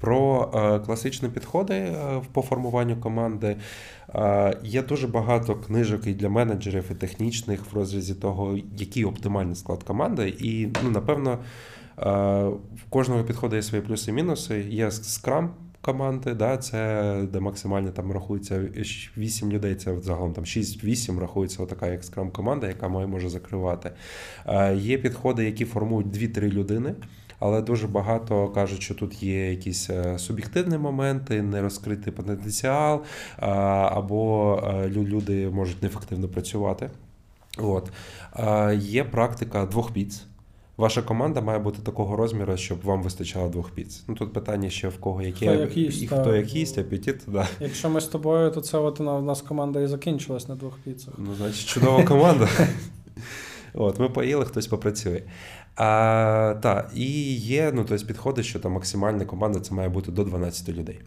Про класичні підходи по формуванню команди є дуже багато книжок і для менеджерів, і технічних в розрізі того, який оптимальний склад команди. І ну, напевно в кожного підходу є свої плюси і мінуси. Є Scrum, команди, да, це де максимально там рахується 8 людей, це загалом там 6-8 рахується така як скрам команда, яка має може закривати. Є підходи, які формують 2-3 людини. але дуже багато кажуть, що тут є якісь е, суб'єктивні моменти, не розкритий потенціал, або е, люди можуть неефективно працювати. От. Є практика двох піц. Ваша команда має бути такого розміру, щоб вам вистачало двох піц. Ну тут питання ще в кого яке Хто як їсть, і так. хто як їсть, апетит, да. Якщо ми з тобою, то це от у нас команда і закінчилась на двох піцах. Ну, значить, чудова команда. От, ми поїли, хтось попрацює. А, та, і є ну, тобто підходить, що там максимальна команда це має бути до 12 людей.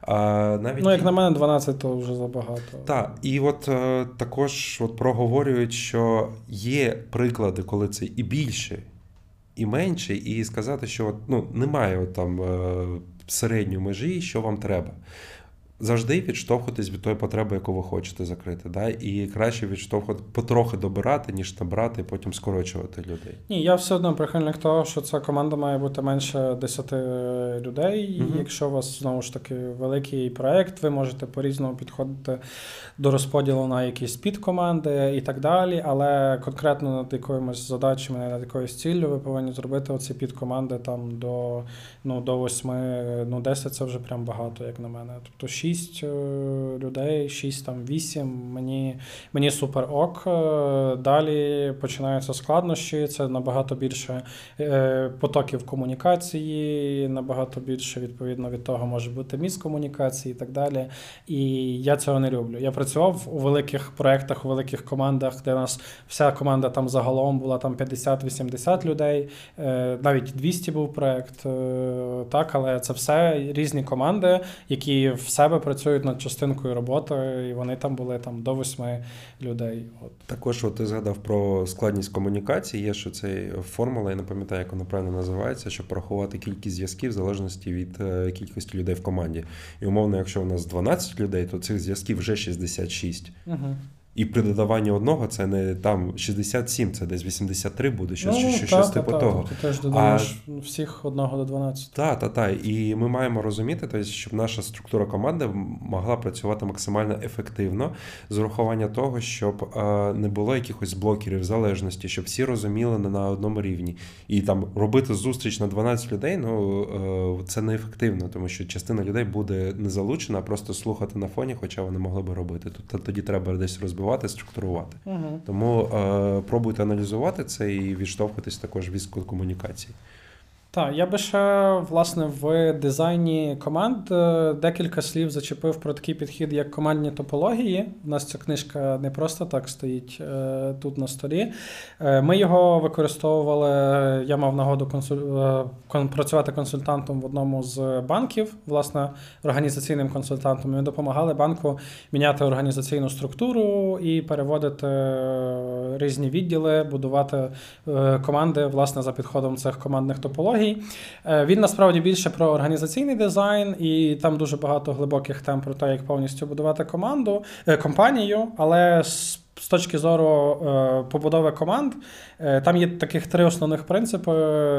А, навіть Ну, як на мене, 12 то вже забагато. Так, і от е, також от проговорюють, що є приклади, коли це і більше, і менше, і сказати, що ну, немає от там е, середньої межі, що вам треба. Завжди відштовхуватись від тої потреби, яку ви хочете закрити. Да? І краще відштовхувати потрохи добирати, ніж набрати, і потім скорочувати людей. Ні, я все одно прихильник того, що ця команда має бути менше 10 людей. І якщо у вас знову ж таки великий проект, ви можете по-різному підходити до розподілу на якісь підкоманди і так далі. Але конкретно над якоюсь задачами, над якоюсь ціллю, ви повинні зробити оці підкоманди там до, ну, до 8, ну 10 це вже прям багато, як на мене. Тобто 6 людей, 6 там 8, мені, мені супер ок. Е, Далі починаються складнощі, це набагато більше е, потоків комунікації, набагато більше відповідно від того може бути міскомунікації і так далі. І я цього не люблю. Я працював у великих проєктах, у великих командах, де у нас вся команда там загалом була там 50-80 людей, е, навіть 200 був проєкт. е, Так, але це все різні команди, які в себе працюють над частинкою роботи, і вони там були там до восьми людей. От. Також, от ти згадав про складність комунікації. Є що це формула, я не пам'ятаю, як вона правильно називається, щоб порахувати кількість зв'язків в залежності від е, кількості людей в команді. І умовно, якщо у нас 12 людей, то цих зв'язків вже 66. Угу. І при додаванні одного це не там 67, це десь 83 буде, щось, ну, щось, та, щось та, типу та, того. Ти теж додаєш всіх одного до 12. Так, так, так. І ми маємо розуміти, тобто, щоб наша структура команди могла працювати максимально ефективно з урахування того, щоб е, не було якихось блокерів залежності, щоб всі розуміли не на одному рівні. І там робити зустріч на 12 людей, ну е, це неефективно, тому що частина людей буде не залучена, а просто слухати на фоні, хоча вони могли би робити. Тут тоді треба десь розбивати, структурувати. Угу. Тому е, пробуйте аналізувати це і відштовхуватись також від комунікації. Так, я би ще власне в дизайні команд е, декілька слів зачепив про такий підхід, як командні топології. У нас ця книжка не просто так стоїть е, тут на столі. Е, Ми його використовували. Я мав нагоду консуль... кон- працювати консультантом в одному з банків, власне, організаційним консультантом. Ми допомагали банку міняти організаційну структуру і переводити різні відділи, будувати команди власне за підходом цих командних топологій. Е, Він насправді більше про організаційний дизайн, і там дуже багато глибоких тем про те, як повністю будувати команду, е, компанію, але з точки зору е, побудови команд, е, там є таких три основних принципи,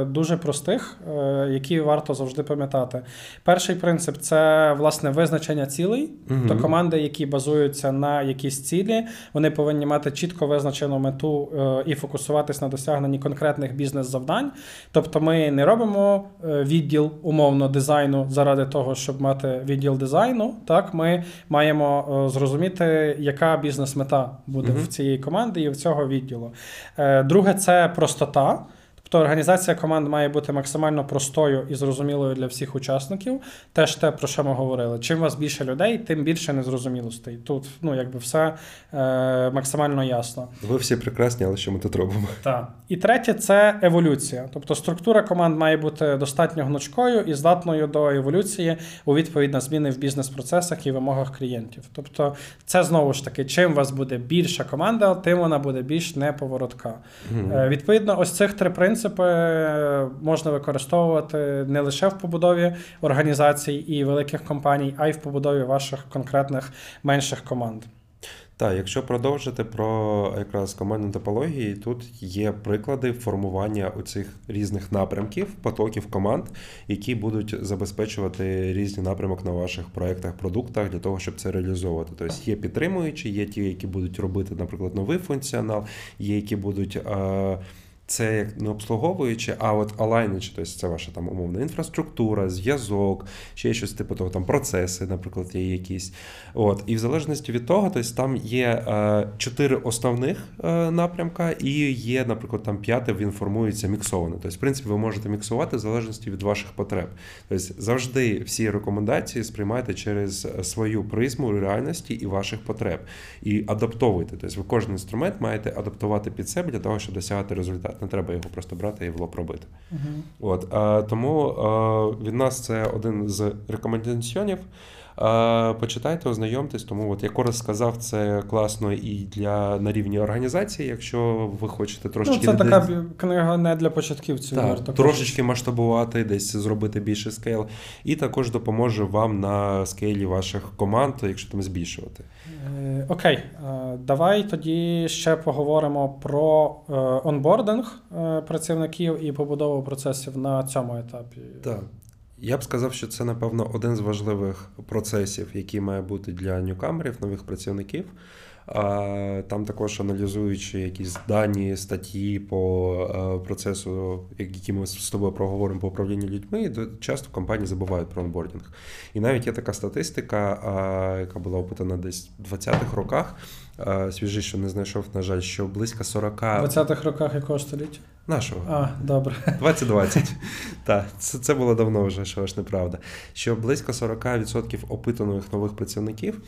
дуже простих, е, які варто завжди пам'ятати. Перший принцип це власне визначення цілей. Мгм. То команди, які базуються на якісь цілі, вони повинні мати чітко визначену мету і фокусуватись на досягненні конкретних бізнес-завдань. Тобто, ми не робимо відділ умовно дизайну заради того, щоб мати відділ дизайну. Так, ми маємо зрозуміти, яка бізнес-мета буде. В цієї команди і в цього відділу. Е, Друге, це простота. Тобто організація команд має бути максимально простою і зрозумілою для всіх учасників. Теж те, про що ми говорили. Чим у вас більше людей, тим більше незрозумілостей. Тут ну, якби все е, максимально ясно. Ви всі прекрасні, але що ми тут робимо? Так. І третє це еволюція. Тобто структура команд має бути достатньо гнучкою і здатною до еволюції у відповідь на зміни в бізнес-процесах і вимогах клієнтів. Тобто, це знову ж таки, чим у вас буде більша команда, тим вона буде більш неповоротка. Мгм. Е, Відповідно, ось цих три принципи е, можна використовувати не лише в побудові організацій і великих компаній, а й в побудові ваших конкретних менших команд. Так, якщо продовжити про якраз командні топології, тут є приклади формування оцих різних напрямків, потоків команд, які будуть забезпечувати різні напрямок на ваших проєктах, продуктах для того, щоб це реалізовувати. Тобто є підтримуючі, є ті, які будуть робити, наприклад, новий функціонал, є які будуть. Е- це як не обслуговуючи, а от алайничі, тобто це ваша там умовна інфраструктура, зв'язок, ще щось типу того, там процеси, наприклад, є якісь. От. І в залежності від того, тобто там є е, чотири основних е, напрямка, і є, наприклад, там п'яте, він формується міксовано. Тобто, в принципі, ви можете міксувати в залежності від ваших потреб. Тобто завжди всі рекомендації сприймайте через свою призму реальності і ваших потреб. І адаптовуйте. Тобто ви кожен інструмент маєте адаптувати під себе для того, щоб досягати Не треба його просто брати і в лоб робити. Угу. От, а, тому а, від нас це один з рекомендаціонів. Почитайте, ознайомтесь, тому от я коротко сказав, це класно і для на рівні організації, якщо ви хочете трошечки Ну, це така книга не для початківців. так, варто трошечки масштабувати, десь зробити більше скейл, і також допоможе вам на скейлі ваших команд, якщо там збільшувати. Е, Окей, е, давай тоді ще поговоримо про е, онбординг працівників і побудову процесів на цьому етапі. Так. Я б сказав, що це, напевно, один з важливих процесів, який має бути для ньюкамерів, нових працівників. Там також аналізуючи якісь дані, статті по е, процесу, які ми з тобою проговоримо по управлінню людьми, часто компанії забувають про онбордінг. І навіть є така статистика, яка була опитана десь в 20-х роках. Свіжий, що не знайшов, на жаль, що близько 40 В 20-х роках якого століття? Нашого. А, добре. 2020. Так, це, це було давно вже, що ж неправда. Що близько 40% опитаних нових працівників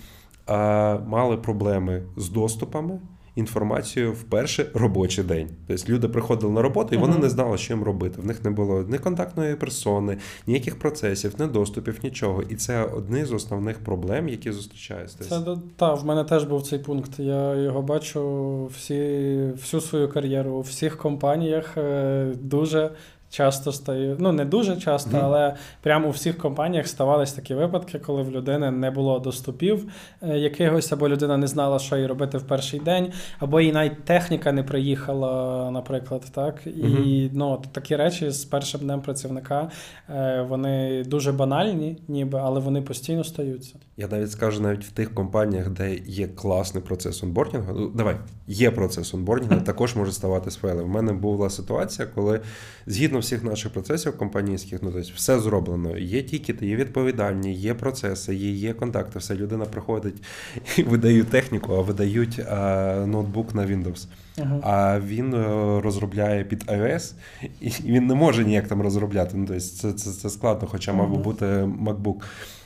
мали проблеми з доступами. Інформацією в перший робочий день. Тобто люди приходили на роботу і вони Мгм. не знали, що їм робити. В них не було ні контактної персони, ніяких процесів, ні доступів, нічого. І це одні з основних проблем, які зустрічаються. Це до- та, в мене теж був цей пункт. Я його бачу всі, всю свою кар'єру у всіх компаніях е, дуже. Часто стаю, ну не дуже часто, Мгм. але прямо у всіх компаніях ставались такі випадки, коли в людини не було доступів е, якихось, або людина не знала, що їй робити в перший день, або їй навіть техніка не приїхала, наприклад, так. І ну, такі речі з першим днем працівника е, вони дуже банальні, ніби, але вони постійно стаються. Я навіть скажу, навіть в тих компаніях, де є класний процес онбордінгу, ну давай, є процес онбордінгу, також може ставати сфейли. У мене була ситуація, коли згідно всіх наших процесів компанійських, ну тобто все зроблено. Є тікети, є відповідальні, є процеси, є, є контакти. Все людина приходить і видають техніку, а видають а, ноутбук на Windows. Ага. А він е, розробляє під iOS, і він не може ніяк там розробляти. Ну, тобто це, це, це складно, хоча мав би бути MacBook.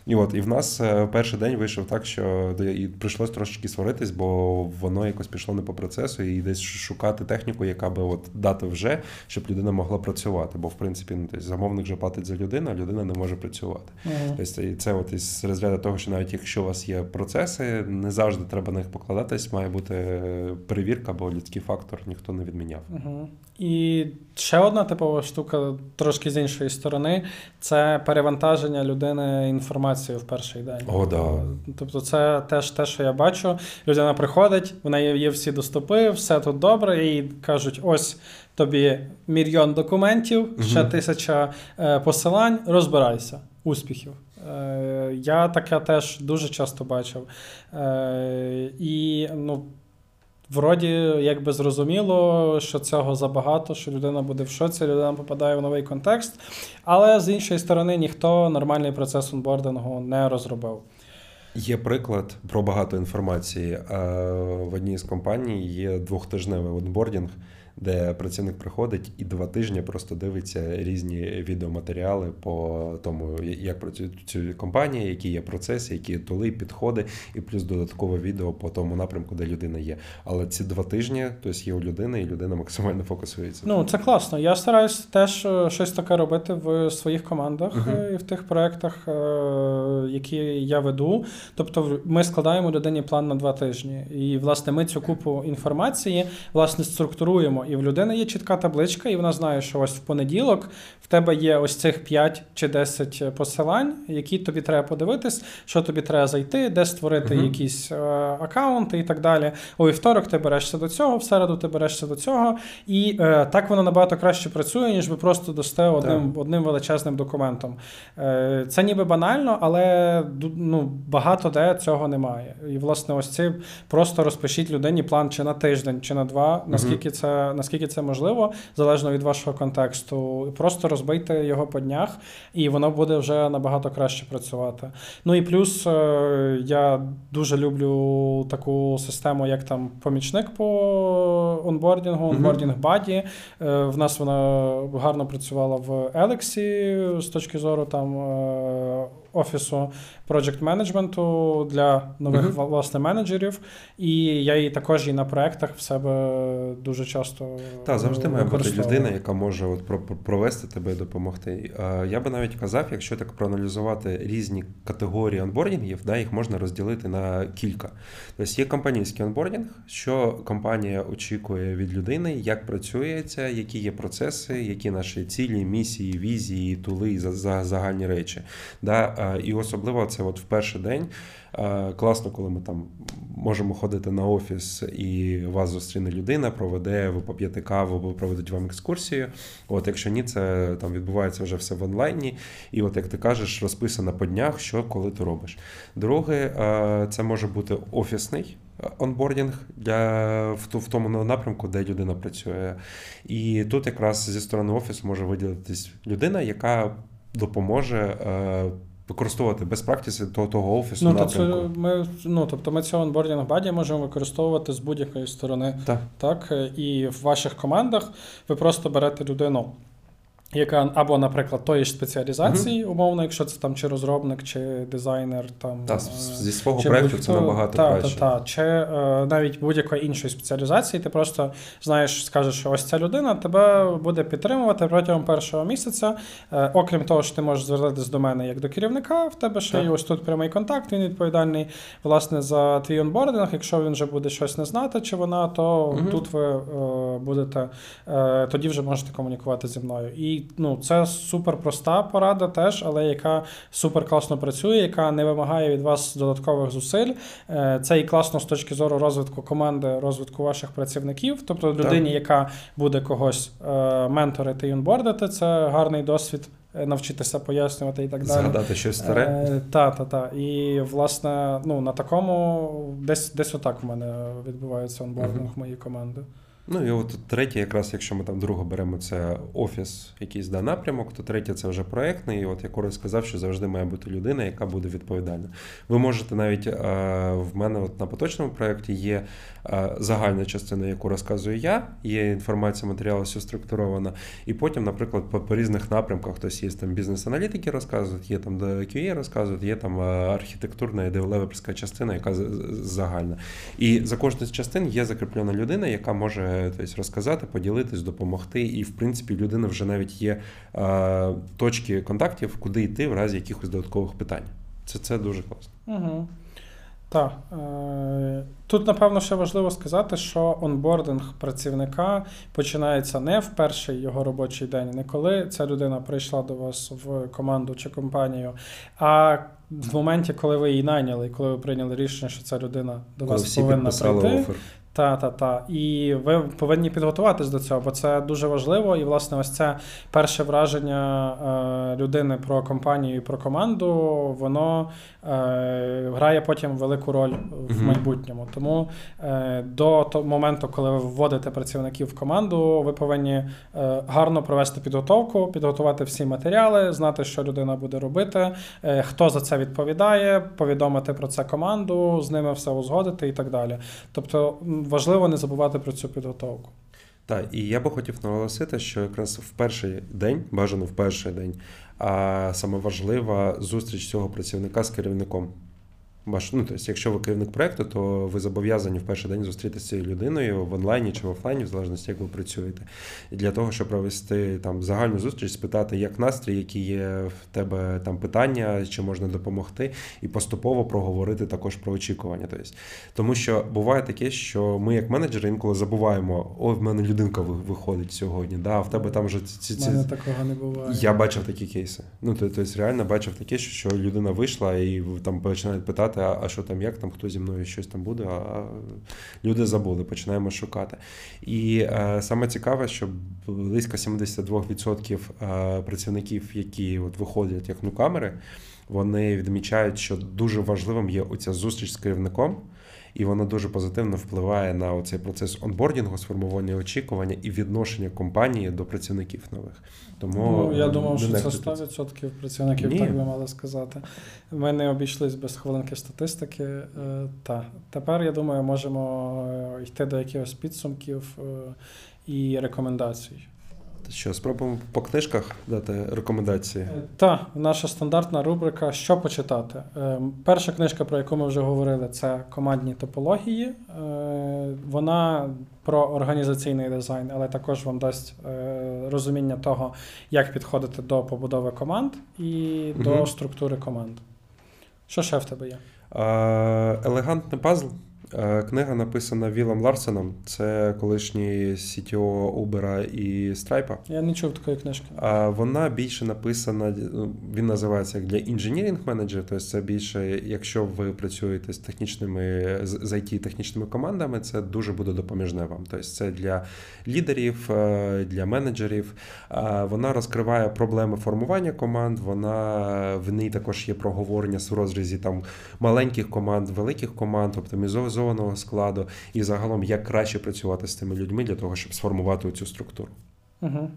І от, і в нас е, перший день вийшов так, що і прийшлось трошечки сваритись, бо воно якось пішло не по процесу, і десь шукати техніку, яка би от дати вже, щоб людина могла працювати. Бо в принципі ну, тобто, замовник же платить за людину, а людина не може працювати. Ага. Тобто, і це от із розряду того, що навіть якщо у вас є процеси, не завжди треба на них покладатись, має бути е, перевірка, бо людський фактор ніхто не відміняв. Угу. І ще одна типова штука, трошки з іншої сторони, це перевантаження людини інформацією в перший день. О, да. Тобто, це теж те, що я бачу. Людина приходить, в неї є всі доступи, все тут добре, і кажуть: ось тобі мільйон документів, ще Мгм. тисяча е, посилань, розбирайся. Успіхів. Е, я таке теж дуже часто бачив. Е, і ну, Вроді, якби зрозуміло, що цього забагато, що людина буде в шоці, людина попадає в новий контекст. Але з іншої сторони, ніхто нормальний процес онбордингу не розробив. Є приклад про багато інформації. Е, В одній з компаній є двохтижневий онбордінг, де працівник приходить і два тижні просто дивиться різні відеоматеріали по тому, як працюють ці компанії, які є процеси, які тули, підходи, і плюс додаткове відео по тому напрямку, де людина є. Але ці два тижні тобто є у людини, і людина максимально фокусується. Ну, це класно. Я стараюсь теж е, щось таке робити в своїх командах е, і в тих проєктах, е, які я веду. Тобто, ми складаємо людині план на два тижні. І, власне, ми цю купу інформації власне структуруємо. І в людини є чітка табличка, і вона знає, що ось в понеділок в тебе є ось цих 5 чи 10 посилань, які тобі треба подивитись, що тобі треба зайти, де створити Мгм. якісь е, аккаунти і так далі. У вівторок ти берешся до цього, в середу ти берешся до цього. І е, так воно набагато краще працює, ніж ви просто дасте одним, одним величезним документом. Е, це ніби банально, але ну, багато де цього немає. І, власне, ось це просто розпишіть людині план чи на тиждень, чи на два, наскільки це наскільки це можливо, залежно від вашого контексту. Просто розбийте його по днях, і воно буде вже набагато краще працювати. Ну і плюс е, я дуже люблю таку систему, як там помічник по onboarding у, onboarding buddy. В нас вона гарно працювала в Елексі з точки зору там е, офісу project management'у для нових Мгм, власне менеджерів. І я її також і на проектах в себе дуже часто Так, завжди має бути людина, яка може от про- про- провести тебе і допомогти. Е, Я би навіть казав, якщо так проаналізувати різні категорії онбордінгів, да, їх можна розділити на кілька. Тобто є компанійський онбордінг, що компанія очікує від людини, як працюється, які є процеси, які наші цілі, місії, візії, tools'и загальні речі. Да, е, І особливо це от в перший день. Е, Класно, коли ми там можемо ходити на офіс і вас зустріне людина, проведе, ви поп'єте каву, або проведуть вам екскурсію. От, якщо ні, це там відбувається вже все в онлайні. І от як ти кажеш, розписано по днях, що коли ти робиш. Друге, е, це може бути офісний е, онбордінг для в тому напрямку, де людина працює. І тут якраз зі сторони офісу може виділитись людина, яка допоможе. Е, Використовувати без практиці того, того офісу Ну, то це ми, ну, тобто ми цього onboarding buddy можемо використовувати з будь-якої сторони. Так. Так, і в ваших командах ви просто берете людину, яка або, наприклад, тої ж спеціалізації, умовно, якщо це там чи розробник, чи дизайнер, там Та, е, зі свого чи проекту це набагато та, краще. Та, та. Чи е, навіть будь-якої іншої спеціалізації, ти просто знаєш, скажеш, що ось ця людина тебе буде підтримувати протягом першого місяця. Е, окрім того, що ти можеш звертатись до мене як до керівника, в тебе ще є ось тут прямий контакт. Він відповідальний власне за твій онбординг. Якщо він вже буде щось не знати, чи вона, то Мгм. тут ви е, будете е, тоді вже можете комунікувати зі мною. І ну, це супер проста порада теж, але яка супер класно працює, яка не вимагає від вас додаткових зусиль. Е, Це і класно з точки зору розвитку команди, розвитку ваших працівників. Тобто людині, яка буде когось е, менторити і онбордити, це гарний досвід. е, Навчитися пояснювати і так далі. Згадати щось старе. Е, та, та, та. І власне, ну на такому десь десь отак в мене відбувається онбординг Мгм. моєї команди. Ну і от третє, якраз якщо ми там друге беремо, це офіс, якийсь да, напрямок, то третє це вже проектний. І от я коротко сказав, що завжди має бути людина, яка буде відповідальна. Ви можете навіть е, в мене от на поточному проєкті є е, загальна частина, яку розказую я, є інформація, матеріал, все структуровано. І потім, наприклад, по, по різних напрямках хтось є там бізнес-аналітики розказують, є там QA розказують, є там е, архітектурна і девелоперська частина, яка загальна. І за кожну з частин є закріплена людина, яка може тобто, розказати, поділитись, допомогти. І, в принципі, людина вже навіть є е, точки контактів, куди йти в разі якихось додаткових питань. Це, це дуже класно. Угу. Так. Е, тут, напевно, ще важливо сказати, що онбординг працівника починається не в перший його робочий день, не коли ця людина прийшла до вас в команду чи компанію, а в моменті, коли ви її найняли, коли ви прийняли рішення, що ця людина до Коли вас всі повинна прийти. офер. Та, та, та. І ви повинні підготуватись до цього, бо це дуже важливо. І, власне, ось це перше враження е, людини про компанію і про команду, воно е, грає потім велику роль в майбутньому. Тому е, до того моменту, коли ви вводите працівників в команду, ви повинні е, гарно провести підготовку, підготувати всі матеріали, знати, що людина буде робити, е, хто за це відповідає, повідомити про це команду, з ними все узгодити і так далі. Тобто важливо не забувати про цю підготовку. Так, і я би хотів наголосити, що якраз в перший день, бажано в перший день, а саме важлива зустріч цього працівника з керівником. Ваш, ну, тобто, якщо ви керівник проекту, то ви зобов'язані в перший день зустрітися з цією людиною в онлайні чи в офлайні, в залежності, як ви працюєте. І для того, щоб провести там загальну зустріч, спитати, як настрій, які є в тебе там питання, чи можна допомогти, і поступово проговорити також про очікування. Тобто, тому що буває таке, що ми, як менеджери, інколи забуваємо, ой, в мене людинка виходить сьогодні, да, а в тебе там вже ці, ці, мене такого не буває. я бачив такі кейси. Ну, тобто, реально бачив таке, що людина вийшла і там починають питати, а, а що там, як там, хто зі мною щось там буде, а люди забули, починаємо шукати. І е, саме цікаве, що близько 72% е, працівників, які от виходять як нукамери, вони відмічають, що дуже важливим є оця зустріч з керівником. І воно дуже позитивно впливає на цей процес онбордінгу, сформування очікування і відношення компанії до працівників нових. Тому ну, я думав, що це нехтуйте 100% працівників, Ні. так би мали сказати. Ми не обійшлись без хвилинки статистики. Е, Та тепер я думаю, можемо е, йти до якихось підсумків е, і рекомендацій. Що спробуємо по книжках дати рекомендації. Та наша стандартна рубрика Що почитати. Е, Перша книжка, про яку ми вже говорили, це командні топології. Е, Вона про організаційний дизайн, але також вам дасть е, розуміння того, як підходити до побудови команд і до Мгм. структури команд. Що ще в тебе є? Елегантний пазл. Е, Книга написана Вілом Ларсеном. Це колишній CTO Uber і Stripe. Я не чув такої книжки. А вона більше написана, ну, він називається як для інженірінг менеджер, тобто це більше, якщо ви працюєте з технічними з з IT технічними командами, це дуже буде допоміжне вам. Тобто це для лідерів, е, для менеджерів. Вона розкриває проблеми формування команд. Вона в ній також є проговорення в розрізі там маленьких команд, великих команд, оптимізованого складу, і загалом як краще працювати з тими людьми для того, щоб сформувати цю структуру. Угу.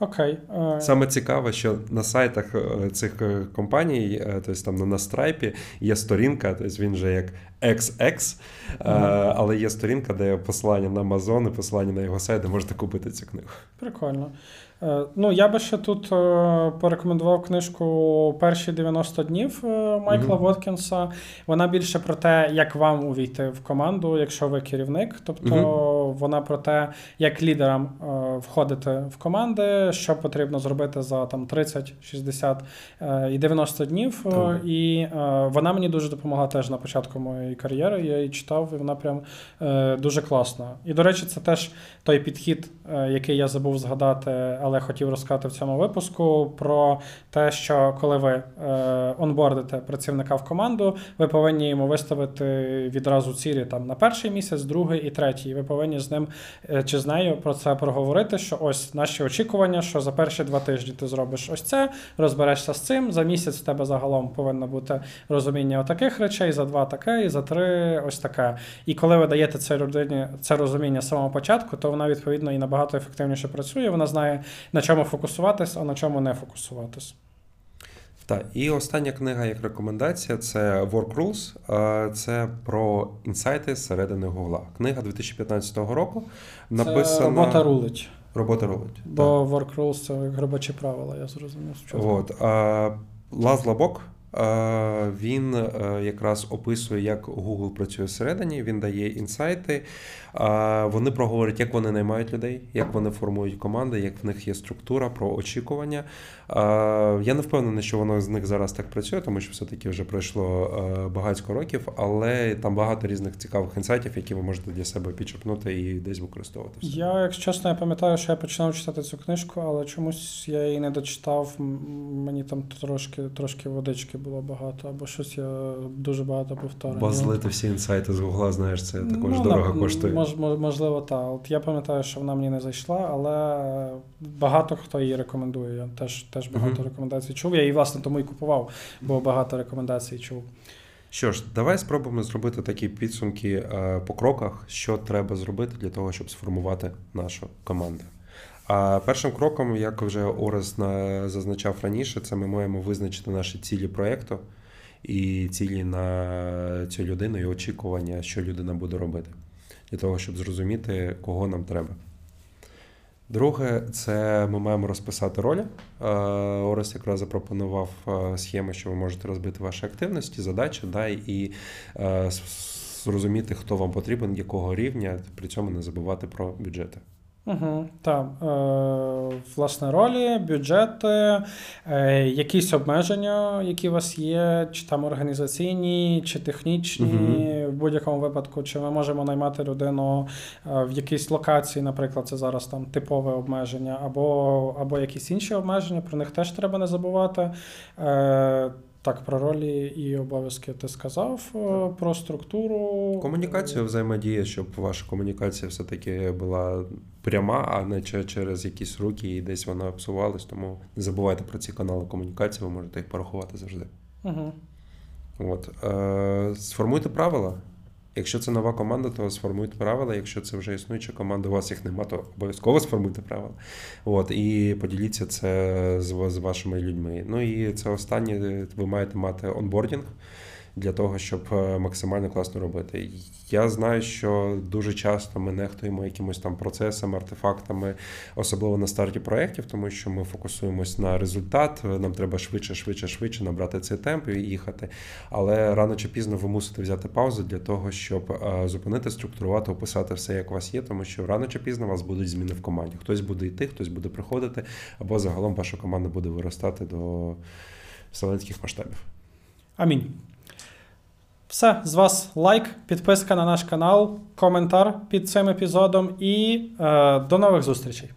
Окей. Е, Саме цікаве, що на сайтах е, цих е, компаній, тобто там на- на страйпі, є сторінка, тобто він же як XX, Мгм. але є сторінка, де є посилання на Amazon і посилання на його сайт, де можете купити цю книгу. Прикольно. Ну, я би ще тут порекомендував книжку Перші 90 днів Майкла Мгм. Воткінса. Вона більше про те, як вам увійти в команду, якщо ви керівник. Тобто вона про те, як лідерам е, входити в команди, що потрібно зробити за там 30, 60 е, і 90 днів. Е, Так. І вона мені дуже допомогла теж на початку моєї кар'єри. Я її читав, і вона прям дуже класна. І, до речі, це теж той підхід, який я забув згадати, але хотів розказати в цьому випуску, про те, що коли ви онбордите працівника в команду, ви повинні йому виставити відразу цілі там на перший місяць, другий і третій. Ви повинні з ним е, чи з нею про це проговорити. Що ось наші очікування, що за перші два тижні ти зробиш ось це, розберешся з цим. За місяць в тебе загалом повинно бути розуміння отаких речей, за два таке, і за три ось таке. І коли ви даєте цій людині це розуміння з самого початку, то вона відповідно і набагато ефективніше працює. Вона знає на чому фокусуватись, а на чому не фокусуватись. Так, і остання книга як рекомендація це Work Rules. Це про інсайти зсередини Гугла. Книга 2015 року написана Це робота рулить. Робота рулить. так. Бо work rules це як робочі правила, я зрозумів. От, а, Лаз Лабок, він якраз описує, як Google працює всередині, він дає інсайти. Вони проговорять, як вони наймають людей, як вони формують команди, як в них є структура про очікування. Я не впевнений, що воно з них зараз так працює, тому що все-таки вже пройшло а, багатько років, але там багато різних цікавих інсайтів, які ви можете для себе підчерпнути і десь використовувати. в собі. Я, якщо чесно, я пам'ятаю, що я починав читати цю книжку, але чомусь я її не дочитав. Мені там трошки, трошки водички було багато, або щось я дуже багато повторював. Бо злити всі інсайти з Гугла, знаєш, це також Ну, дорого коштує. Мож, мож- можливо, так. От я пам'ятаю, що вона мені не зайшла, але багато хто її рекомендує. Я теж, теж багато Мгм. рекомендацій чув. Я її, власне, тому і купував, бо багато рекомендацій чув. Що ж, давай спробуємо зробити такі підсумки е, по кроках, що треба зробити для того, щоб сформувати нашу команду. А першим кроком, як вже Орес зазначав раніше, це ми маємо визначити наші цілі проєкту і цілі на цю людину, і очікування, що людина буде робити, для того, щоб зрозуміти, кого нам треба. Друге, це ми маємо розписати ролі. Е, Орес якраз запропонував е, схеми, що ви можете розбити ваші активності, задачі, да, і е, зрозуміти, хто вам потрібен, якого рівня, при цьому не забувати про бюджети. Угу, так. Е, власне, ролі, бюджети, е, якісь обмеження, які у вас є, чи там організаційні, чи технічні, в будь-якому випадку, чи ми можемо наймати людину е, в якійсь локації, наприклад, це зараз там типове обмеження, або, або якісь інші обмеження, про них теж треба не забувати. Е, так, про ролі і обов'язки ти сказав, Так. про структуру. Комунікацію взаємодія, щоб ваша комунікація все-таки була пряма, а не через якісь руки і десь вона псувалась. Тому не забувайте про ці канали комунікації, ви можете їх порахувати завжди. Угу. От. Е, сформуйте правила. Якщо це нова команда, то сформуйте правила. Якщо це вже існуюча команда, у вас їх нема, то обов'язково сформуйте правила. От, і поділіться це з, з вашими людьми. Ну і це останнє, ви маєте мати онбордінг для того, щоб е, максимально класно робити. Я знаю, що дуже часто ми нехтуємо якимось там процесами, артефактами, особливо на старті проєктів, тому що ми фокусуємось на результат. Нам треба швидше, швидше, швидше набрати цей темп і їхати. Але рано чи пізно ви мусите взяти паузу для того, щоб е, зупинити, структурувати, описати все, як у вас є, тому що рано чи пізно у вас будуть зміни в команді. Хтось буде йти, хтось буде приходити, або загалом ваша команда буде виростати до вселенських масштабів. Амінь. Все, з вас лайк, підписка на наш канал, коментар під цим епізодом і е, до нових зустрічей.